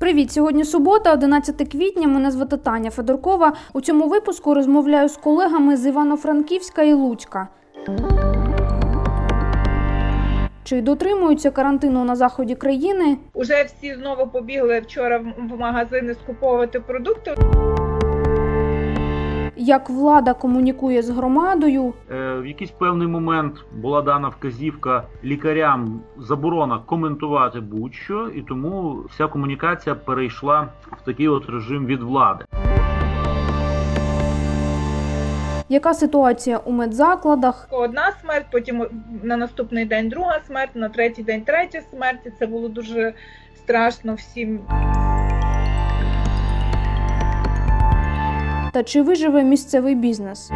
Привіт! Сьогодні субота, 11 квітня. Мене звати Таня Федоркова. У цьому випуску розмовляю з колегами з Івано-Франківська і Луцька. Чи дотримуються карантину на заході країни? Уже всі знову побігли вчора в- магазини скуповувати продукти. Як влада комунікує з громадою? Е, В якийсь певний момент була дана вказівка лікарям заборона коментувати будь-що, і тому вся комунікація перейшла в такий от режим від влади. Яка ситуація у медзакладах? Одна смерть, потім на наступний день друга смерть, на третій день третя смерть. І Це було дуже страшно всім. Та чи виживе місцевий бізнес?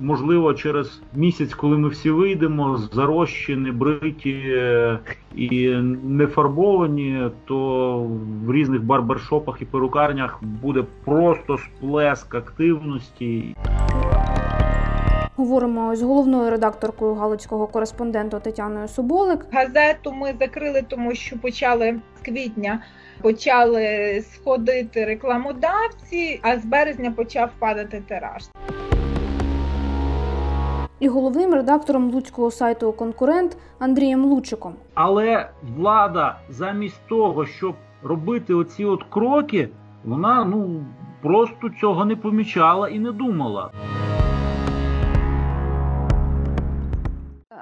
Можливо, через місяць, коли ми всі вийдемо, зарощені, бриті е, і не фарбовані, то в різних барбершопах і перукарнях буде просто сплеск активності. Говоримо з головною редакторкою галицького кореспонденту Тетяною Соболик. Газету ми закрили, тому що почали з квітня почали сходити рекламодавці, а з березня почав падати тираж. І головним редактором луцького сайту Конкурент Андрієм Лучиком. Але влада, замість того, щоб робити оці от кроки, вона ну просто цього не помічала і не думала.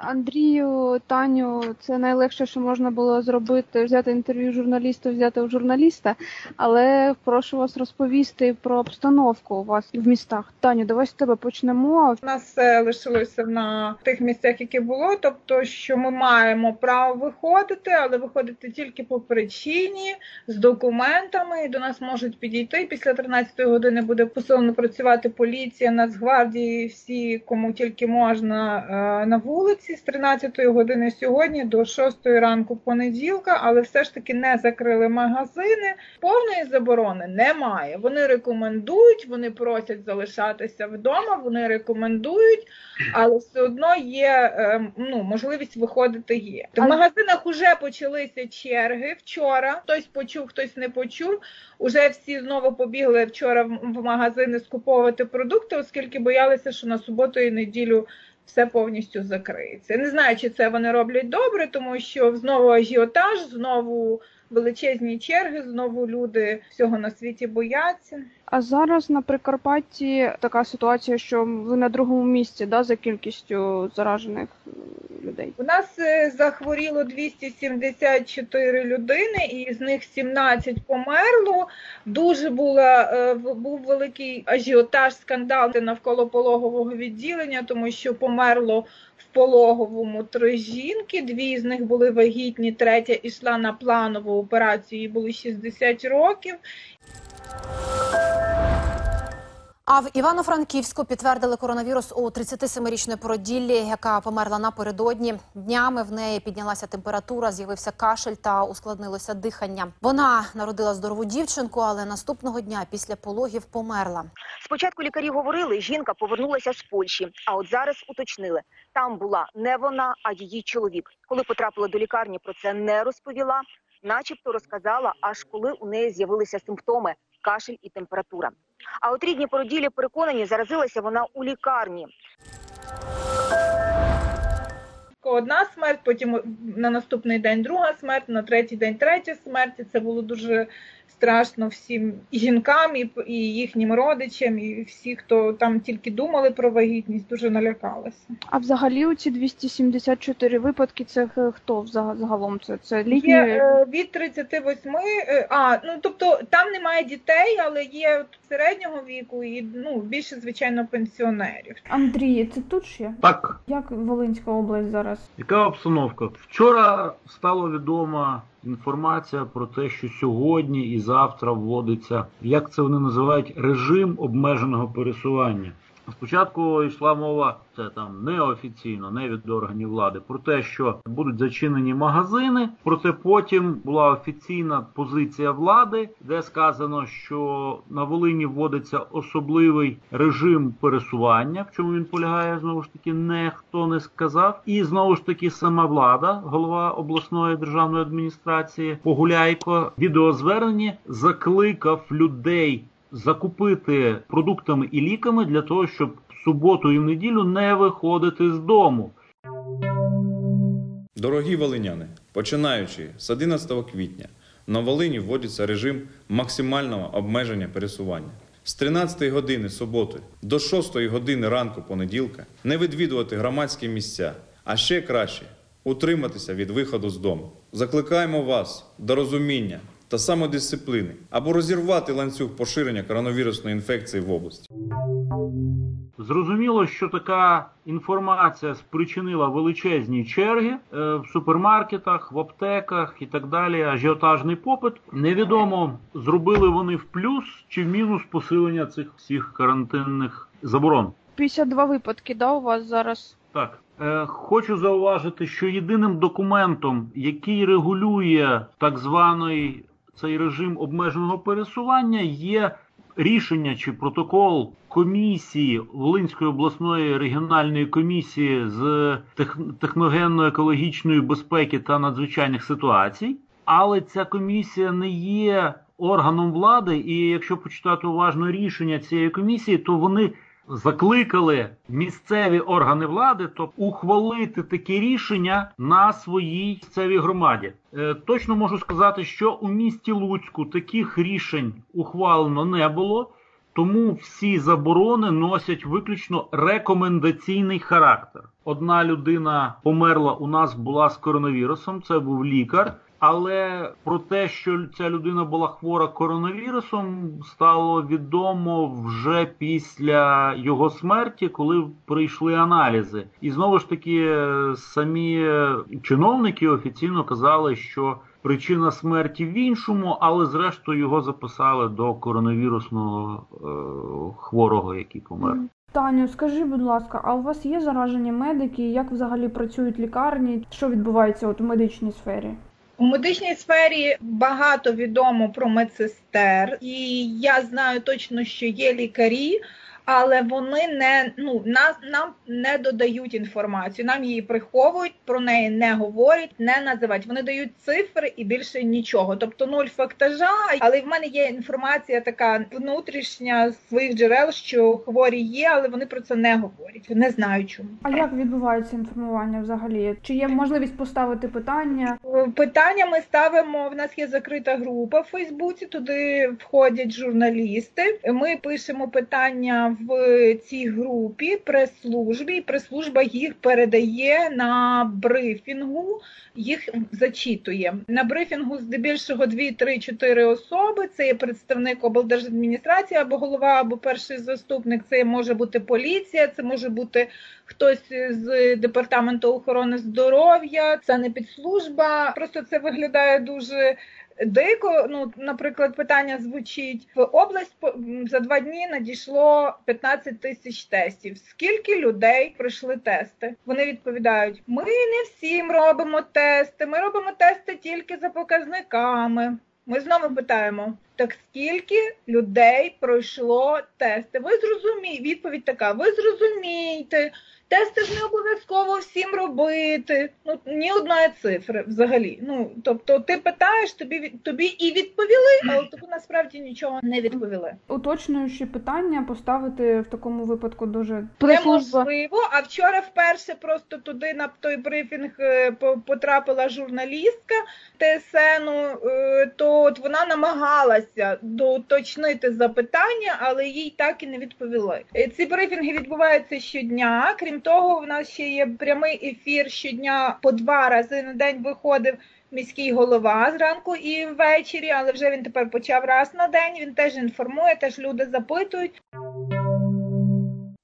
Андрію, Таню, це найлегше, що можна було зробити, взяти інтерв'ю журналіста, взяти у журналіста. Але прошу вас розповісти про обстановку у вас в містах. Таню, давай з тебе почнемо. У нас все лишилося на тих місцях, які було. Тобто, що ми маємо право виходити, але виходити тільки по причині з документами. До нас можуть підійти. Після 13-ї години буде посилено працювати поліція, Нацгвардії, всі, кому тільки можна е, на вулиці з 13-ї години сьогодні до 6 ранку понеділка, але все ж таки не закрили магазини. Повної заборони немає. Вони рекомендують, вони просять залишатися вдома, вони рекомендують, але все одно є е, ну, можливість виходити є. В магазинах вже почалися черги вчора. Хтось почув, хтось не почув. Уже всі знову побігли вчора в в магазини скуповувати продукти, оскільки боялися, що на суботу і неділю все повністю закриється. Не знаю, чи це вони роблять добре, тому що знову ажіотаж, знову величезні черги, знову люди всього на світі бояться. А зараз на Прикарпатті така ситуація, що ви на другому місці да, за кількістю заражених людей. У нас е, захворіло 274 людини, і з них 17 померло. Дуже була е, був великий ажіотаж, скандал навколо пологового відділення, тому що померло пологовому три жінки. Дві з них були вагітні, третя йшла на планову операцію, їй було 60 років. А в Івано-Франківську підтвердили коронавірус у 37-річної породіллі, яка померла напередодні. Днями в неї піднялася температура, з'явився кашель та ускладнилося дихання. Вона народила здорову дівчинку, але наступного дня після пологів померла. Спочатку лікарі говорили, жінка повернулася з Польщі, а от зараз уточнили, там була не вона, а її чоловік. Коли потрапила до лікарні, про це не розповіла, начебто розказала, аж коли у неї з'явилися симптоми – кашель і температура. А от рідні породілі переконані, заразилася вона у лікарні. Одна смерть, потім на наступний день друга смерть, на третій день третя смерть. Це було дуже страшно всім і жінкам, і, і їхнім родичам, і всі, хто там тільки думали про вагітність, дуже налякалися. А взагалі у ці 274 випадки це хто загалом? Це, це літні? Є е, від 38, е, а ну тобто там немає дітей, але є от середнього віку і ну більше звичайно пенсіонерів. Андрій, це тут ще? Так, Як Волинська область зараз? яка обстановка? Вчора стало відома інформація про те, що сьогодні і завтра вводиться, як це вони називають, режим обмеженого пересування. Спочатку йшла мова, це там неофіційно, не від органів влади, про те, що будуть зачинені магазини. Проте потім була офіційна позиція влади, де сказано, що на Волині вводиться особливий режим пересування. В чому він полягає, знову ж таки, ніхто не сказав. І знову ж таки сама влада, голова обласної державної адміністрації Погуляйко, в відеозверненні закликав людей закупити продуктами і ліками для того, щоб в суботу і в неділю не виходити з дому. Дорогі волиняни, починаючи з 11 квітня на Волині вводиться режим максимального обмеження пересування. З 13 години суботи до 6 години ранку понеділка не відвідувати громадські місця, а ще краще утриматися від виходу з дому. Закликаємо вас до розуміння та самодисципліни або розірвати ланцюг поширення коронавірусної інфекції в області. Зрозуміло, що така інформація спричинила величезні черги е, в супермаркетах, в аптеках і так далі. Ажіотажний попит. Невідомо, зробили вони в плюс чи в мінус посилення цих всіх карантинних заборон. 52 випадки, да, у вас зараз? Так, е, хочу зауважити, що єдиним документом, який регулює так званий цей режим обмеженого пересування, є рішення чи протокол комісії Волинської обласної регіональної комісії з тех- техногенно-екологічної безпеки та надзвичайних ситуацій. Але ця комісія не є органом влади, і якщо почитати уважно рішення цієї комісії, то вони закликали місцеві органи влади то ухвалити такі рішення на своїй місцевій громаді. Е, точно можу сказати, що у місті Луцьку таких рішень ухвалено не було. Тому всі заборони носять виключно рекомендаційний характер. Одна людина померла у нас була з коронавірусом, це був лікар. Але про те, що ця людина була хвора коронавірусом, стало відомо вже після його смерті, коли прийшли аналізи. І знову ж таки, самі чиновники офіційно казали, що причина смерті в іншому, але зрештою його записали до коронавірусного е, хворого, який помер. Таню, скажи, будь ласка, а у вас є заражені медики? Як взагалі працюють лікарні? Що відбувається от у медичній сфері? У медичній сфері багато відомо про медсестер, і я знаю точно, що є лікарі, але вони не ну нас нам не додають інформацію. Нам її приховують, про неї не говорять, не називають. Вони дають цифри і більше нічого. Тобто нуль фактажа. Але в мене є інформація така внутрішня з своїх джерел, що хворі є, але вони про це не говорять. Не знаю чому. А як відбувається інформування взагалі? Чи є можливість поставити питання? Питання ми ставимо. В нас є закрита група в Фейсбуці. Туди входять журналісти. Ми пишемо питання в цій групі прес-службі. і Прес-служба їх передає на брифінгу, їх зачитує на брифінгу. Здебільшого 2, 3, 4 особи. Це є представник облдержадміністрації або голова, або перший заступник. Це може бути поліція, це може бути хтось з департаменту охорони здоров'я, це не підслужба. Просто це виглядає дуже. Дико, ну, наприклад, питання звучить в область за два дні надійшло 15 тисяч тестів. Скільки людей пройшли тести? Вони відповідають: ми не всім робимо тести, ми робимо тести тільки за показниками. Ми знову питаємо: так скільки людей пройшло тести? Ви зрозумієте, відповідь така: ви зрозумієте. Тести ж не обов'язково всім робити. Ну ні одна цифри взагалі. Ну тобто, ти питаєш, тобі тобі і відповіли, але тобі насправді нічого не відповіли. Уточнюючі питання поставити в такому випадку дуже Неможливо. А вчора вперше просто туди на той брифінг е, по- потрапила журналістка ТСНу, е, то от вона намагалася доточнити запитання, але їй так і не відповіли. Е, Ці брифінги відбуваються щодня. Крім того, в нас ще є прямий ефір щодня по два рази на день виходив. Міський голова зранку і ввечері, але вже він тепер почав раз на день. Він теж інформує, теж люди запитують.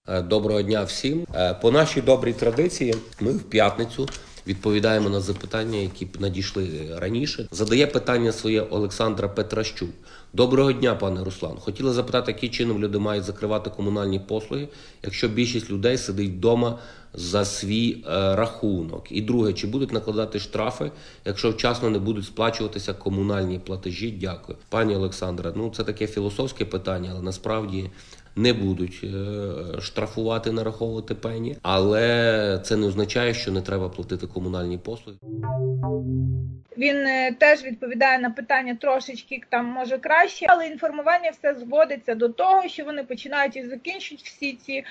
Е, Доброго дня всім. Е, По нашій добрій традиції, ми в п'ятницю відповідаємо на запитання, які надійшли раніше. Задає питання своє Олександра Петращук. Доброго дня, пане Руслан. Хотіла запитати, яким чином люди мають закривати комунальні послуги, якщо більшість людей сидить вдома за свій е, рахунок. І друге, чи будуть накладати штрафи, якщо вчасно не будуть сплачуватися комунальні платежі? Дякую, пані Олександра. Ну це таке філософське питання, але насправді. Не будуть е, штрафувати, нараховувати пені, але це не означає, що не треба платити комунальні послуги. Він е, теж відповідає на питання трошечки там може краще, але інформування все зводиться до того, що вони починають і закінчують всі ці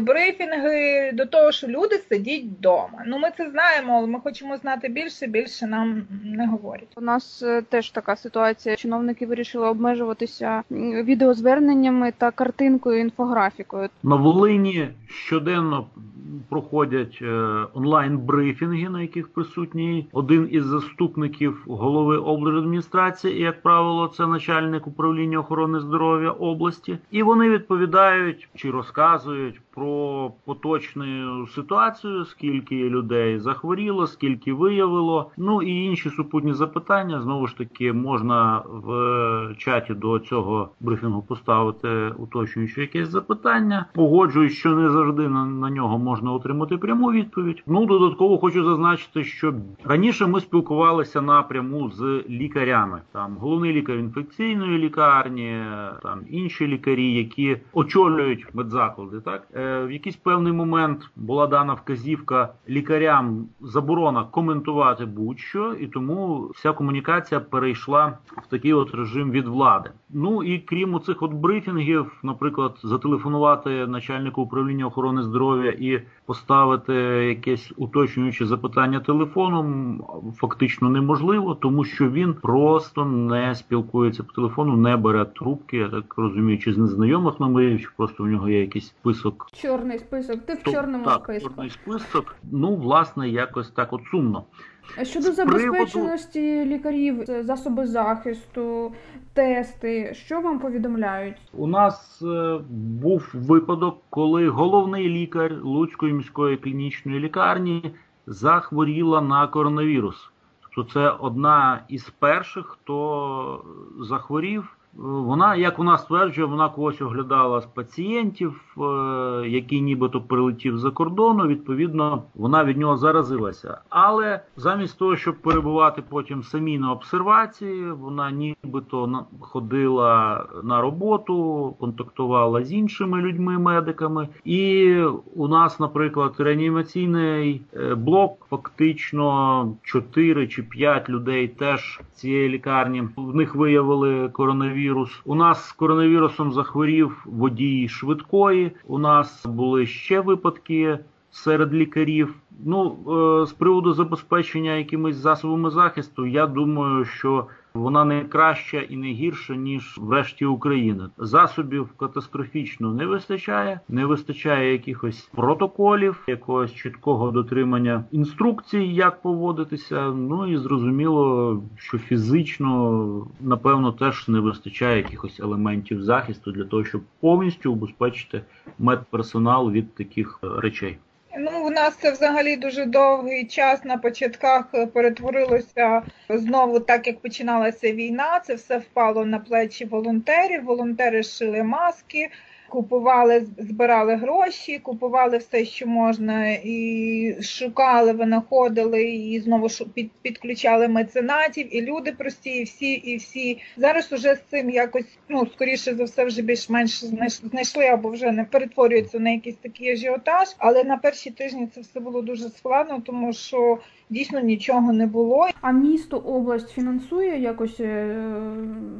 брифінги до того, що люди сидять вдома. Ну ми це знаємо, але ми хочемо знати більше. Більше нам не говорять. У нас е, теж така ситуація. Чиновники вирішили обмежуватися відеозверненнями та картинкою, інфографікою. На Волині щоденно проходять е, онлайн-брифінги, на яких присутній один із заступників голови облдержадміністрації, і, як правило, це начальник управління охорони здоров'я області, і вони відповідають чи розказують про поточну ситуацію, скільки людей захворіло, скільки виявило. Ну і інші супутні запитання. Знову ж таки, можна в чаті до цього брифінгу поставити уточнюючи якесь запитання. Погоджуюсь, що не завжди на, на нього можна отримати пряму відповідь. Ну додатково хочу зазначити, що раніше ми спілкувалися напряму з лікарями. Там головний лікар інфекційної лікарні, там інші лікарі, які очолюють медзаклади. Так в якийсь певний момент була дана вказівка лікарям заборона коментувати будь-що, і тому вся комунікація перейшла в такий от режим від влади. Ну і крім цих от брифінгів, наприклад, зателефонувати начальнику управління охорони здоров'я і поставити якесь уточнююче запитання телефоном фактично неможливо, тому що він просто не спілкується по телефону, не бере трубки. Я так розумію, чи з незнайомих номерів, чи просто в нього є якийсь список. Чорний список. Ти в То- чорному так, списку. чорний список. Ну, власне, якось так от сумно. А Щодо З приводу- забезпеченості лікарів, засоби захисту, тести, що вам повідомляють? У нас е, був випадок, коли головний лікар Луцької міської клінічної лікарні захворіла на коронавірус. Тобто це одна із перших, хто захворів. Вона, як вона стверджує, вона когось оглядала з пацієнтів, е, який нібито прилетів за кордону. Відповідно, вона від нього заразилася. Але замість того, щоб перебувати потім самі на обсервації, вона нібито ходила на роботу, контактувала з іншими людьми, медиками. І у нас, наприклад, реанімаційний е, блок, фактично 4 чи 5 людей теж цієї лікарні. В них виявили коронавірус. У нас з коронавірусом захворів водій швидкої. У нас були ще випадки серед лікарів. Ну, е, з приводу забезпечення якимись засобами захисту, я думаю, що вона не краща і не гірша, ніж в решті України. Засобів катастрофічно не вистачає, не вистачає якихось протоколів, якогось чіткого дотримання інструкцій, як поводитися. Ну і зрозуміло, що фізично, напевно, теж не вистачає якихось елементів захисту для того, щоб повністю убезпечити медперсонал від таких е, речей. Ну, у нас це взагалі дуже довгий час на початках е, перетворилося знову, так як починалася війна. Це все впало на плечі волонтерів. Волонтери шили маски, купували, збирали гроші, купували все, що можна, і шукали, винаходили, і знову під, підключали меценатів, і люди прості, і всі, і всі. Зараз уже з цим якось, ну скоріше за все, вже більш-менш знайш- знайшли або вже не перетворюється на якийсь такий ажіотаж. Але на перші тижні це все було дуже складно, тому що дійсно нічого не було. А місто, область фінансує якось е,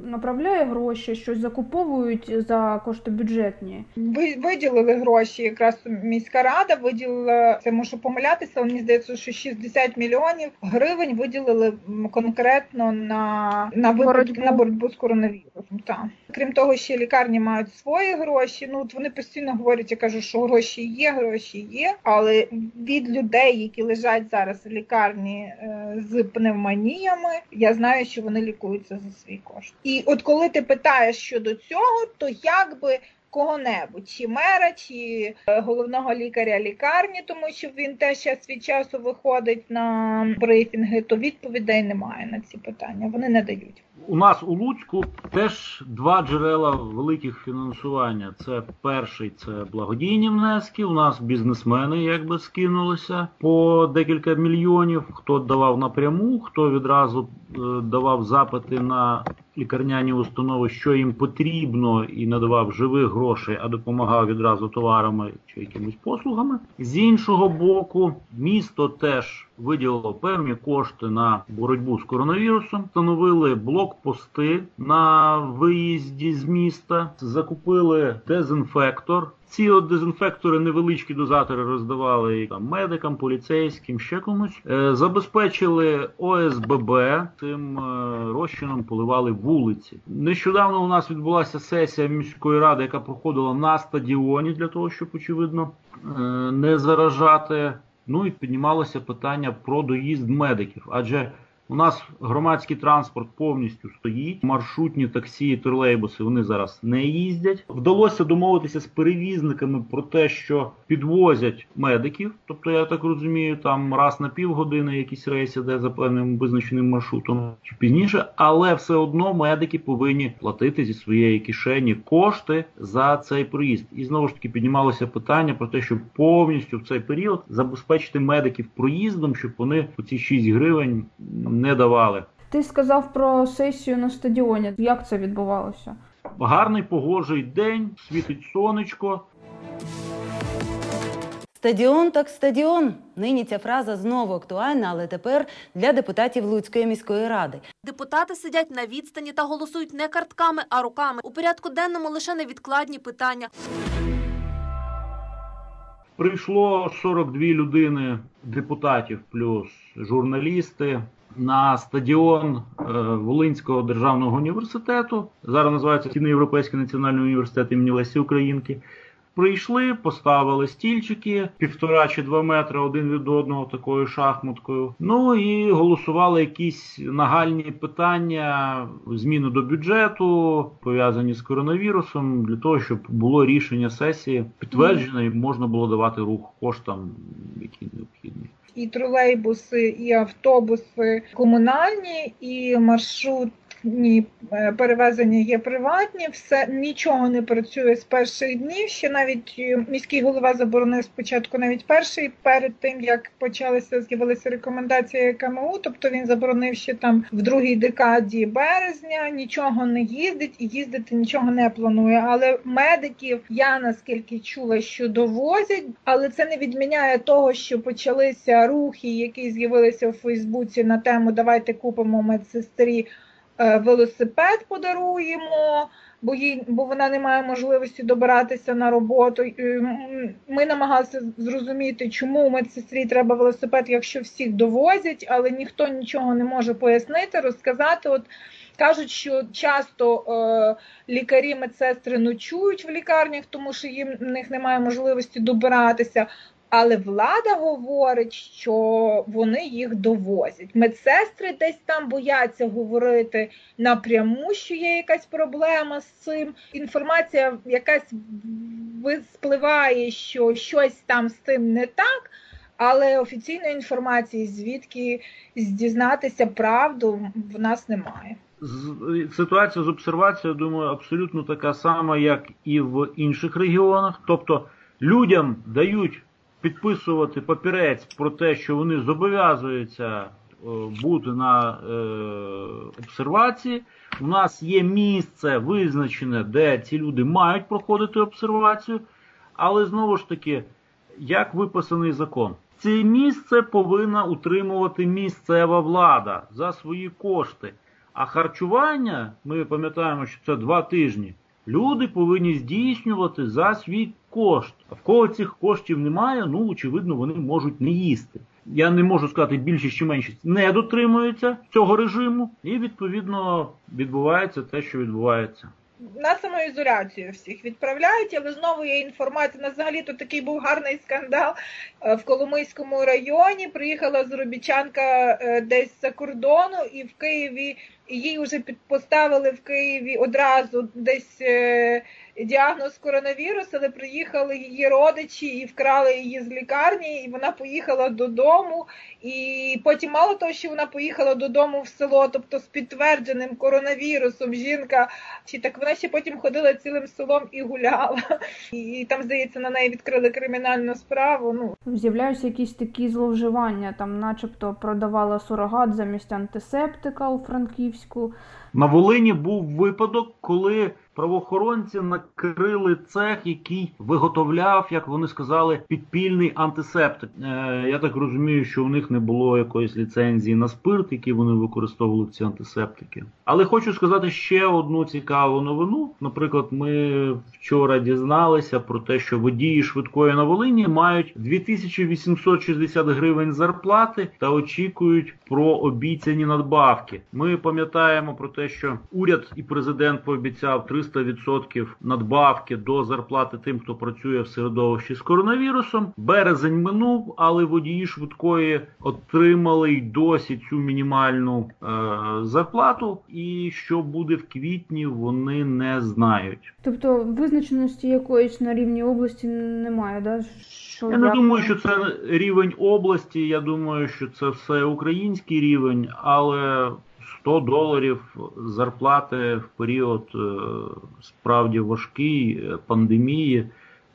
направляє гроші, щось закуповують за кошти бюджетні. Ви виділили гроші, якраз міська рада виділила це, можу помилятися, але мені здається, що 60 мільйонів гривень виділили конкретно на, на випадки Боротьбу. на боротьбу з коронавірусом. Так. Крім того, ще лікарні мають свої гроші. Ну от вони постійно говорять, я кажу, що гроші є, гроші є, але від людей, які лежать зараз в лікарні е, з пневмоніями, я знаю, що вони лікуються за свій кошт. І от коли ти питаєш щодо цього, то якби кого-небудь, чи мера, чи е, головного лікаря лікарні, тому що він теж час від часу виходить на брифінги, то відповідей немає на ці питання. Вони не дають. У нас у Луцьку теж два джерела великих фінансування. Це перший це благодійні внески. У нас бізнесмени якби скинулися по декілька мільйонів. Хто давав напряму, хто відразу е, давав запити на лікарняні установи, що їм потрібно, і надавав живих грошей, а допомагав відразу товарами чи якимись послугами. З іншого боку, місто теж виділило певні кошти на боротьбу з коронавірусом, встановили блокпости на виїзді з міста, закупили дезінфектор. Ці от дезінфектори невеличкі дозатори роздавали там медикам, поліцейським, ще комусь. Е, забезпечили ОСББ цим е, розчином поливали вулиці. Нещодавно у нас відбулася сесія міської ради, яка проходила на стадіоні для того, щоб очевидно е, не заражати. Ну і піднімалося питання про доїзд медиків, адже у нас громадський транспорт повністю стоїть. Маршрутні таксі, тролейбуси вони зараз не їздять. Вдалося домовитися з перевізниками про те, що підвозять медиків. Тобто, я так розумію, там раз на півгодини якісь рейси, де за певним визначеним маршрутом чи пізніше, але все одно медики повинні платити зі своєї кишені кошти за цей проїзд. І знову ж таки піднімалося питання про те, щоб повністю в цей період забезпечити медиків проїздом, щоб вони по ці 6 гривень не давали. Ти сказав про сесію на стадіоні. Як це відбувалося? Гарний погожий день, світить сонечко. Стадіон так стадіон. Нині ця фраза знову актуальна, але тепер для депутатів Луцької міської ради. Депутати сидять на відстані та голосують не картками, а руками. У порядку денному лише невідкладні питання. Прийшло 42 людини депутатів плюс журналісти на стадіон е, Волинського державного університету. Зараз називається Європейський національний університет імені Лесі Українки. Прийшли, поставили стільчики півтора чи два метри один від одного такою шахматкою. Ну і голосували якісь нагальні питання, зміни до бюджету, пов'язані з коронавірусом, для того, щоб було рішення сесії підтверджене, і можна було давати рух коштам, які необхідні. І тролейбуси, і автобуси комунальні, і маршрутні е, перевезення є приватні. Все нічого не працює з перших днів. Ще навіть е, міський голова заборонив спочатку навіть перший, перед тим як почалися з'явилися рекомендації КМУ. Тобто він заборонив ще там в другій декаді березня. Нічого не їздить і їздити нічого не планує. Але медиків я наскільки чула, що довозять, але це не відміняє того, що почалися рухи, які з'явилися у Фейсбуці на тему Давайте купимо медсестрі велосипед, подаруємо. Бо їй, бо вона не має можливості добиратися на роботу. Ми намагалися зрозуміти, чому медсестрі треба велосипед, якщо всіх довозять, але ніхто нічого не може пояснити, розказати. От кажуть, що часто е, лікарі, медсестри ночують в лікарнях, тому що їм в них немає можливості добиратися. Але влада говорить, що вони їх довозять. Медсестри десь там бояться говорити напряму, що є якась проблема з цим. Інформація якась виспливає, що щось там з цим не так. Але офіційної інформації, звідки дізнатися правду, в нас немає. Ситуація з обсервацією, думаю, абсолютно така сама, як і в інших регіонах. Тобто людям дають підписувати папірець про те, що вони зобов'язуються е, бути на е, обсервації. У нас є місце визначене, де ці люди мають проходити обсервацію, але знову ж таки, як виписаний закон. Це місце повинна утримувати місцева влада за свої кошти. А харчування, ми пам'ятаємо, що це два тижні. Люди повинні здійснювати за свій кошт. А в кого цих коштів немає, ну очевидно, вони можуть не їсти. Я не можу сказати більшість чи меншість не дотримуються цього режиму, і відповідно відбувається те, що відбувається. на самоізоляцію всіх відправляють, але знову є інформація. На взагалі то такий був гарний скандал е, в Коломийському районі. Приїхала заробітчанка е, десь за кордону, і в Києві їй вже поставили в Києві одразу десь. Діагноз коронавірус, але приїхали її родичі і вкрали її з лікарні, і вона поїхала додому. І потім, мало того, що вона поїхала додому в село, тобто з підтвердженим коронавірусом, жінка чи так вона ще потім ходила цілим селом і гуляла. І там, здається, на неї відкрили кримінальну справу. Ну З'являються якісь такі зловживання, там, начебто, продавала сурогат замість антисептика у Франківську. На Волині був випадок, коли правоохоронці накрили цех, який виготовляв, як вони сказали, підпільний антисептик. Е, я так розумію, що у них не було якоїсь ліцензії на спирт, який вони використовували в ці антисептики. Але хочу сказати ще одну цікаву новину. Наприклад, ми вчора дізналися про те, що водії швидкої на Волині мають 2860 гривень зарплати та очікують про обіцяні надбавки. Ми пам'ятаємо про те, що уряд і президент пообіцяв 300% надбавки до зарплати тим, хто працює в середовищі з коронавірусом. Березень минув, але водії швидкої отримали й досі цю мінімальну е, зарплату. І що буде в квітні, вони не знають. Тобто визначеності якоїсь на рівні області немає, да? Що Я не як- думаю, що це рівень області. Я думаю, що це все український рівень, але 100 доларів зарплати в період е, справді важкий е, пандемії.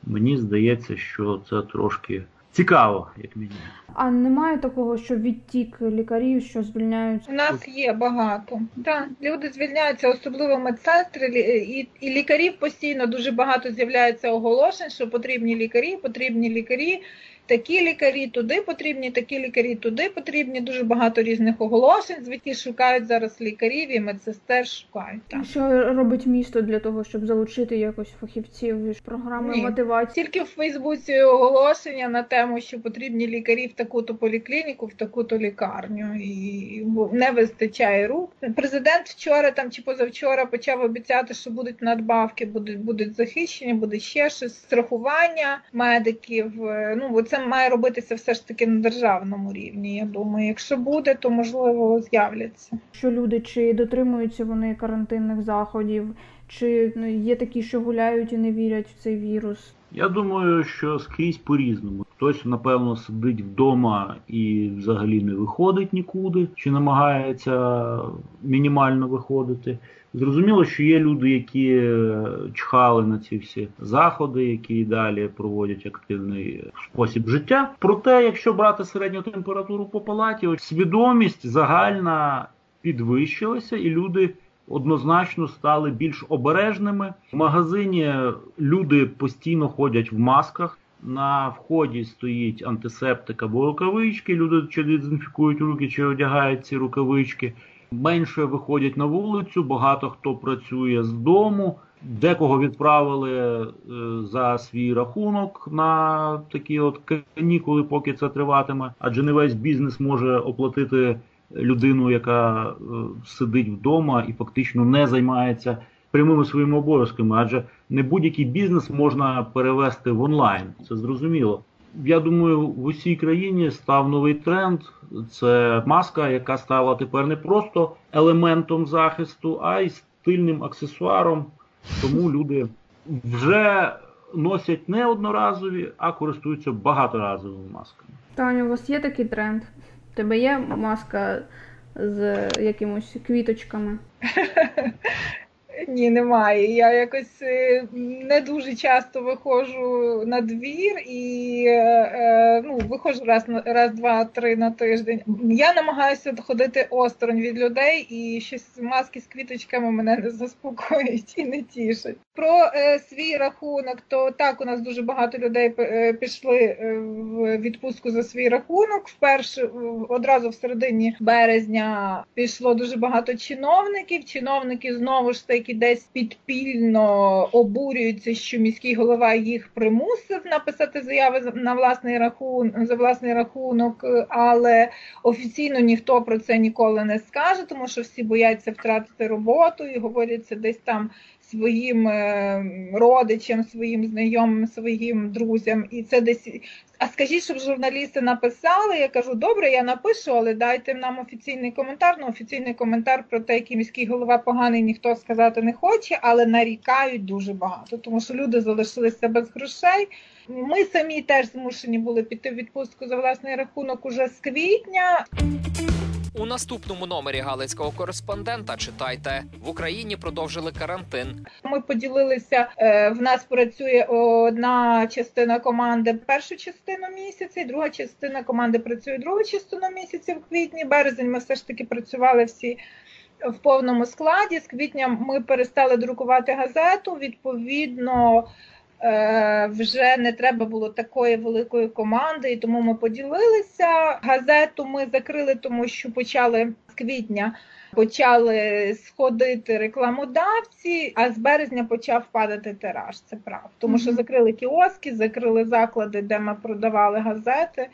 Мені здається, що це трошки цікаво, як мінімум. А немає такого, що відтік лікарів, що звільняють. У нас є багато. Так, люди звільняються, особливо медсестри і, і лікарів постійно дуже багато з'являється оголошень, що потрібні лікарі, потрібні лікарі. Такі лікарі туди потрібні, такі лікарі туди потрібні. Дуже багато різних оголошень. Звідки шукають зараз лікарів і медсестер шукають. Так. Що робить місто для того, щоб залучити якось фахівців програми Ні. мотивації? Тільки в Фейсбуці оголошення на тему, що потрібні лікарі в таку-то поліклініку, в таку-то лікарню, і не вистачає рук. Президент вчора там чи позавчора почав обіцяти, що будуть надбавки, будуть будуть захищені, буде ще щось страхування медиків. Е, Ну бо це має робитися все ж таки на державному рівні. Я думаю, якщо буде, то можливо з'являться. Що люди чи дотримуються вони карантинних заходів, чи ну, є такі, що гуляють і не вірять в цей вірус? Я думаю, що скрізь по-різному. Хтось, напевно, сидить вдома і взагалі не виходить нікуди, чи намагається мінімально виходити. Зрозуміло, що є люди, які е, чхали на ці всі заходи, які далі проводять активний спосіб життя. Проте, якщо брати середню температуру по палаті, свідомість загальна підвищилася, і люди однозначно стали більш обережними. В магазині люди постійно ходять в масках. На вході стоїть антисептик або рукавички. Люди чи дезінфікують руки, чи одягають ці рукавички. Менше виходять на вулицю, багато хто працює з дому. Декого відправили е, за свій рахунок на такі от канікули, поки це триватиме. Адже не весь бізнес може оплатити людину, яка е, сидить вдома і фактично не займається прямими своїми обов'язками, адже не будь-який бізнес можна перевести в онлайн. Це зрозуміло. Я думаю, в усій країні став новий тренд. Це маска, яка стала тепер не просто елементом захисту, а й стильним аксесуаром. Тому люди вже носять не одноразові, а користуються багаторазовими масками. Таня, у вас є такий тренд? У тебе є маска з якимось квіточками? Ні, немає. Я якось е, не дуже часто виходжу на двір і е, е, ну, виходжу раз, раз, два, три на тиждень. Я намагаюся ходити осторонь від людей, і щось маски з квіточками мене не заспокоюють і не тішать. Про е, свій рахунок, то так у нас дуже багато людей пішли в відпустку за свій рахунок. Вперше одразу в середині березня пішло дуже багато чиновників. Чиновники знову ж таки десь підпільно обурюються, що міський голова їх примусив написати заяви за- на власний рахунок за власний рахунок, е, але офіційно ніхто про це ніколи не скаже, тому що всі бояться втратити роботу і говорять це десь там своїм е, родичам, своїм знайомим, своїм друзям. І це десь. А скажіть, щоб журналісти написали. Я кажу, добре, я напишу, але дайте нам офіційний коментар. Ну, офіційний коментар про те, який міський голова поганий, ніхто сказати не хоче, але нарікають дуже багато, тому що люди залишилися без грошей. Ми самі теж змушені були піти в відпустку за власний рахунок уже з квітня. У наступному номері галицького кореспондента читайте в Україні продовжили карантин. Ми поділилися. е, В нас працює одна частина команди першу частину місяця, і друга частина команди працює другу частину місяця в квітні. Березень ми все ж таки працювали всі в повному складі. З квітня ми перестали друкувати газету. Відповідно. Е, Вже не треба було такої великої команди, і тому ми поділилися. Газету ми закрили, тому що почали з квітня почали сходити рекламодавці, а з березня почав падати тираж. Це правда. Тому що закрили кіоски, закрили заклади, де ми продавали газети.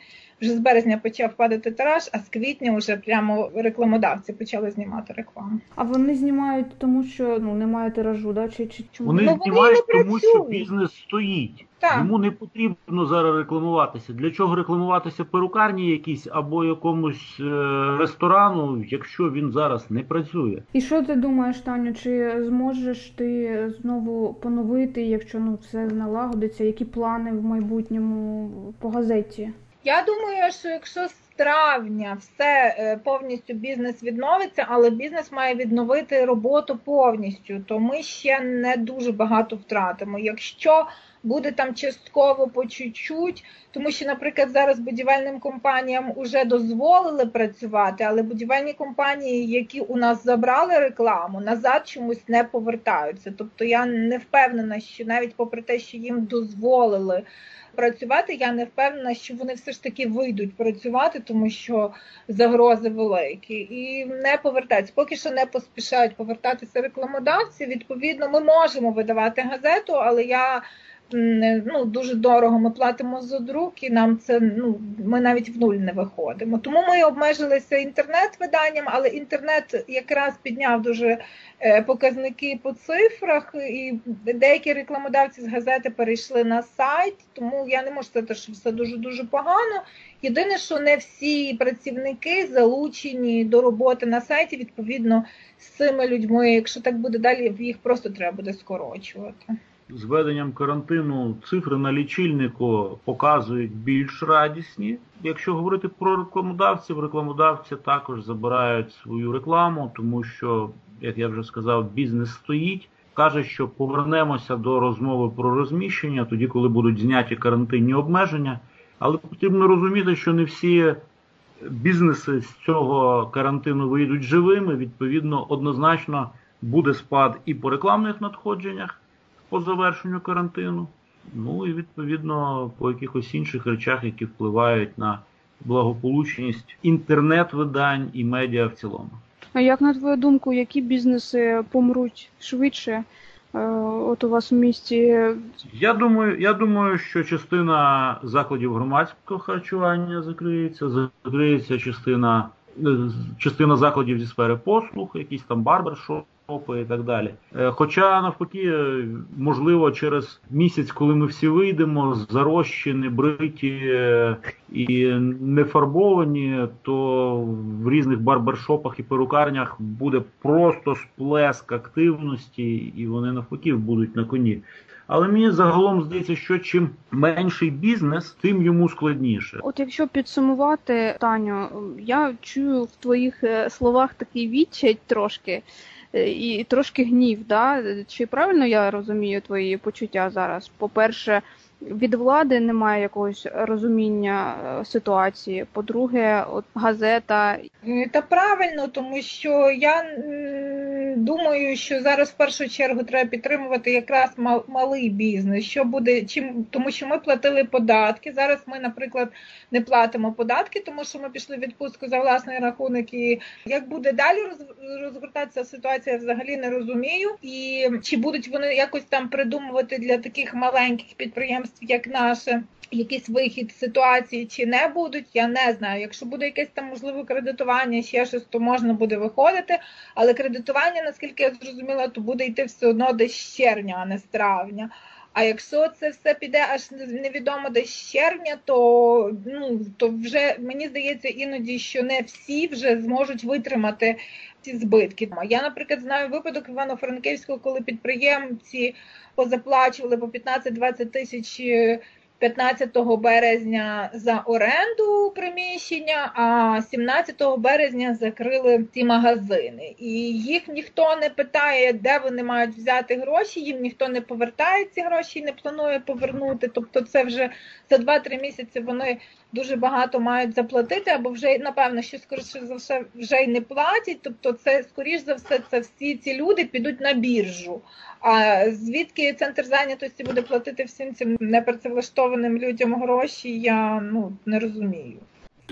Вже з березня почав падати тираж, а з квітня вже прямо рекламодавці почали знімати рекламу. А вони знімають тому, що ну немає тиражу, да? Чи, чи чому? Вони Ну, вони знімають не тому, що бізнес стоїть. Так. Йому не потрібно зараз рекламуватися. Для чого рекламуватися перукарні якісь або якомусь е, ресторану, якщо він зараз не працює? І що ти думаєш, Таню? Чи зможеш ти знову поновити, якщо ну все налагодиться? Які плани в майбутньому по газеті? Я думаю, що якщо з травня все е, повністю бізнес відновиться, але бізнес має відновити роботу повністю, то ми ще не дуже багато втратимо. Якщо буде там частково по чуть-чуть, тому що, наприклад, зараз будівельним компаніям вже дозволили працювати, але будівельні компанії, які у нас забрали рекламу, назад чомусь не повертаються. Тобто я не впевнена, що навіть попри те, що їм дозволили працювати, я не впевнена, що вони все ж таки вийдуть працювати, тому що загрози великі, і не повертаються. Поки що не поспішають повертатися рекламодавці. Відповідно, ми можемо видавати газету, але я ну дуже дорого ми платимо за друк, і нам це ну ми навіть в нуль не виходимо. Тому ми обмежилися інтернет-виданням, але інтернет якраз підняв дуже е, показники по цифрах, і деякі рекламодавці з газети перейшли на сайт. Тому я не можу сказати, що все дуже дуже погано. Єдине, що не всі працівники залучені до роботи на сайті. Відповідно, з цими людьми, якщо так буде далі, їх просто треба буде скорочувати. З введенням карантину цифри на лічильнику показують більш радісні. Якщо говорити про рекламодавців, рекламодавці також забирають свою рекламу, тому що, як я вже сказав, бізнес стоїть. Каже, що повернемося до розмови про розміщення, тоді, коли будуть зняті карантинні обмеження. Але потрібно розуміти, що не всі бізнеси з цього карантину вийдуть живими. Відповідно, однозначно буде спад і по рекламних надходженнях по завершенню карантину, ну і відповідно по якихось інших речах, які впливають на благополучність інтернет-видань і медіа в цілому. А як на твою думку, які бізнеси помруть швидше? Е, От у вас в місті Я думаю, я думаю, що частина закладів громадського харчування закриється, закриється частина, е, частина закладів зі сфери послуг, якісь там барбершопи і так далі. Е, Хоча навпаки, е, можливо, через місяць, коли ми всі вийдемо, зарощені, бриті е, і не фарбовані, то в різних барбершопах і перукарнях буде просто сплеск активності, і вони навпаки будуть на коні. Але мені загалом здається, що чим менший бізнес, тим йому складніше. От якщо підсумувати, Таню, я чую в твоїх словах такий відчай трошки і трошки гнів. Да? Чи правильно я розумію твої почуття зараз? По-перше, від влади немає якогось розуміння е, ситуації. По-друге, от газета Е, Та правильно, тому що я думаю, що зараз в першу чергу треба підтримувати якраз мал- малий бізнес. Що буде чим, тому що ми платили податки. Зараз ми, наприклад, не платимо податки, тому що ми пішли в відпустку за власний рахунок. І як буде далі роз- розгортатися ситуація, взагалі не розумію. І чи будуть вони якось там придумувати для таких маленьких підприємств, як наше, якийсь вихід ситуації чи не будуть, я не знаю. Якщо буде якесь там можливе кредитування, ще щось, то можна буде виходити. Але кредитування на наскільки я зрозуміла, то буде йти все одно десь з червня, а не з травня. А якщо це все піде аж невідомо десь червня, то ну то вже мені здається іноді, що не всі вже зможуть витримати ці збитки. Я, наприклад, знаю випадок Івано-Франківського, коли підприємці позаплачували по 15-20 тисяч 15 березня за оренду приміщення, а 17 березня закрили ці магазини. І їх ніхто не питає, де вони мають взяти гроші. Їм ніхто не повертає ці гроші не планує повернути. Тобто, це вже за 2-3 місяці вони дуже багато мають заплатити, або вже напевно, що скоріше за все вже й не платять. Тобто, це скоріш за все, це всі ці люди підуть на біржу. А звідки центр зайнятості буде платити всім цим непрацевлаштованим людям гроші? Я ну не розумію.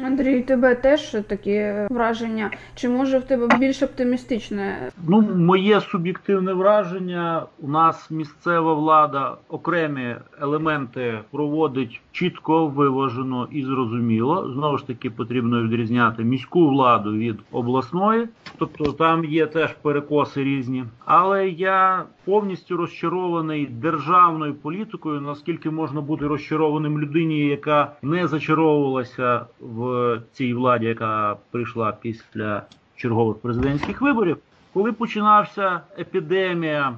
Андрій, тебе теж такі враження? Чи може в тебе більш оптимістичне? Ну, моє суб'єктивне враження. У нас місцева влада окремі елементи проводить чітко, виважено і зрозуміло. Знову ж таки, потрібно відрізняти міську владу від обласної, тобто там є теж перекоси різні. Але я повністю розчарований державною політикою, наскільки можна бути розчарованим людині, яка не зачаровувалася в цій владі, яка прийшла після чергових президентських виборів. Коли починався епідемія,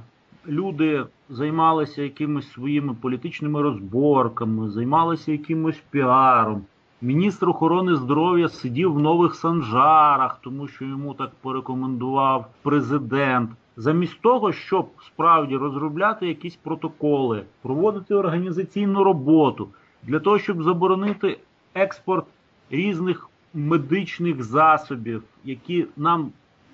люди займалися якимись своїми політичними розборками, займалися якимось піаром. Міністр охорони здоров'я сидів в нових санжарах, тому що йому так порекомендував президент. Замість того, щоб справді розробляти якісь протоколи, проводити організаційну роботу для того, щоб заборонити експорт різних медичних засобів, які нам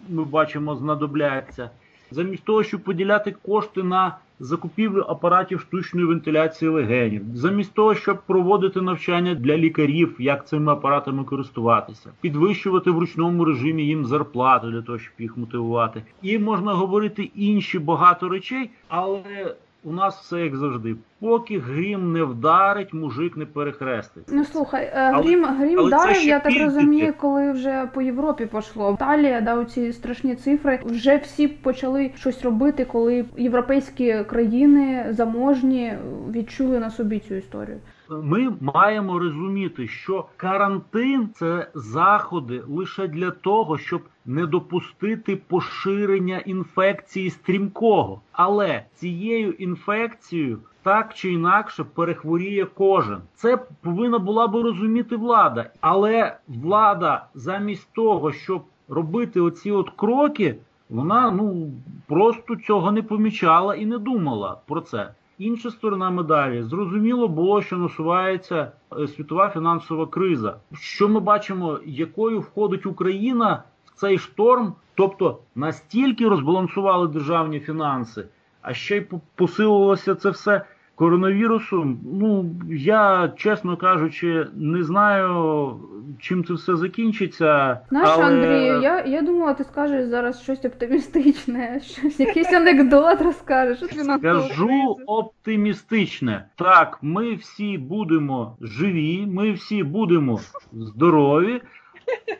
ми бачимо знадобляться, замість того, щоб поділяти кошти на закупівлю апаратів штучної вентиляції легенів, замість того, щоб проводити навчання для лікарів, як цими апаратами користуватися, підвищувати в ручному режимі їм зарплату для того, щоб їх мотивувати, і можна говорити інші багато речей, але у нас все як завжди. Поки грім не вдарить, мужик не перехрестить. Ну слухай, е, грім грім але вдарив, я так розумію, коли вже по Європі пішло. Італія, да, ці страшні цифри. Вже всі почали щось робити, коли європейські країни заможні відчули на собі цю історію. Ми маємо розуміти, що карантин це заходи лише для того, щоб не допустити поширення інфекції стрімкого. Але цією інфекцією так чи інакше перехворіє кожен. Це повинна була би розуміти влада. Але влада замість того, щоб робити оці от кроки, вона ну просто цього не помічала і не думала про це. Інша сторона медалі зрозуміло було, що насувається е, світова фінансова криза. Що ми бачимо, якою входить Україна в цей шторм, тобто настільки розбалансували державні фінанси, а ще й по- посилилося це все коронавірусом. Ну я чесно кажучи, не знаю, чим це все закінчиться. Знаєш, але... Андрію, я, я думала, ти скажеш зараз щось оптимістичне, щось якийсь анекдот розкажеш. Скажу оптимістичне. Так, ми всі будемо живі, ми всі будемо здорові,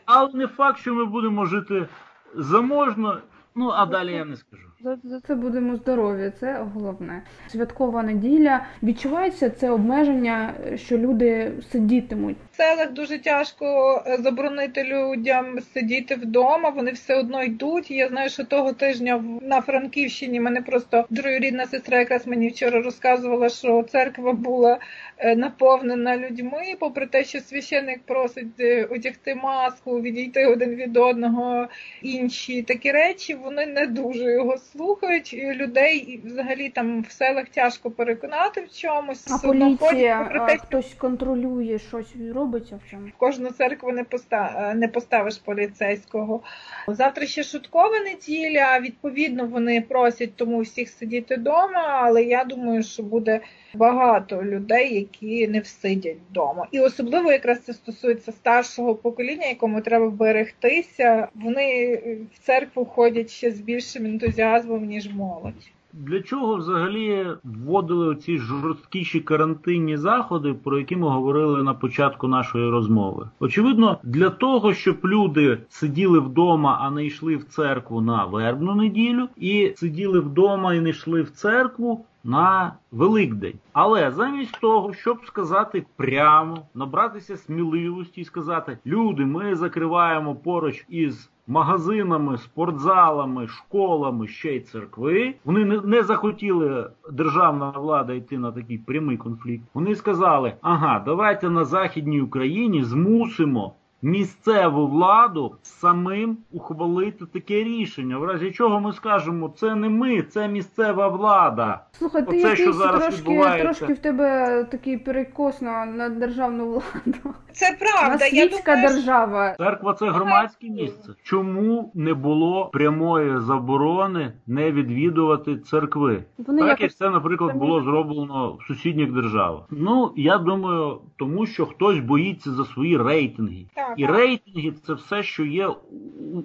але не факт, що ми будемо жити заможно. Ну, а далі я не скажу. За, за це будемо здорові, це головне. Святкова неділя. Відчувається це обмеження, що люди сидітимуть. В селах дуже тяжко е, заборонити людям сидіти вдома. Вони все одно йдуть. Я знаю, що того тижня на Франківщині мене просто троюрідна сестра якраз мені вчора розказувала, що церква була е, наповнена людьми, попри те, що священник просить е, одягти маску, відійти один від одного, інші такі речі. Вони не дуже його слухають. Людей і взагалі там в селах тяжко переконати в чомусь. А поліція, про те, хтось контролює щось робиться в чому. в кожну церкву не поста- не поставиш поліцейського. Завтра ще шуткова неділя. Відповідно, вони просять тому всіх сидіти вдома, але я думаю, що буде багато людей, які не всидять вдома. І особливо якраз це стосується старшого покоління, якому треба берегтися. Вони в церкву ходять ще з більшим ентузіазмом, ніж молодь. Для чого взагалі вводили ці жорсткіші карантинні заходи, про які ми говорили на початку нашої розмови? Очевидно, для того, щоб люди сиділи вдома, а не йшли в церкву на вербну неділю, і сиділи вдома і не йшли в церкву. На Великдень, але замість того, щоб сказати прямо, набратися сміливості і сказати: люди, ми закриваємо поруч із магазинами, спортзалами, школами ще й церкви. Вони не, не захотіли державна влада йти на такий прямий конфлікт. Вони сказали: ага, давайте на західній Україні змусимо. Місцеву владу самим ухвалити таке рішення. В разі чого ми скажемо, це не ми, це місцева влада. Слухай, ти Оце, що зараз трошки, відбувається. трошки в тебе такий перекос на, на державну владу. Це На правда. Я світська думаю, держава. Церква це громадське місце. Чому не було прямої заборони не відвідувати церкви? Вони так якось як це, наприклад, було зроблено в сусідніх державах. Ну я думаю, тому що хтось боїться за свої рейтинги. Так, І так. рейтинги це все, що є у,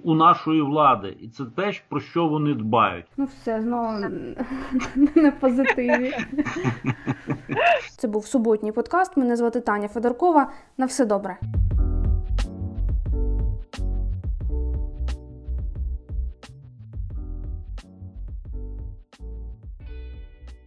у нашої влади, і це те, про що вони дбають. Ну все, знову на позитиві. Це був суботній подкаст. Мене звати Таня Федоркова. На все добре.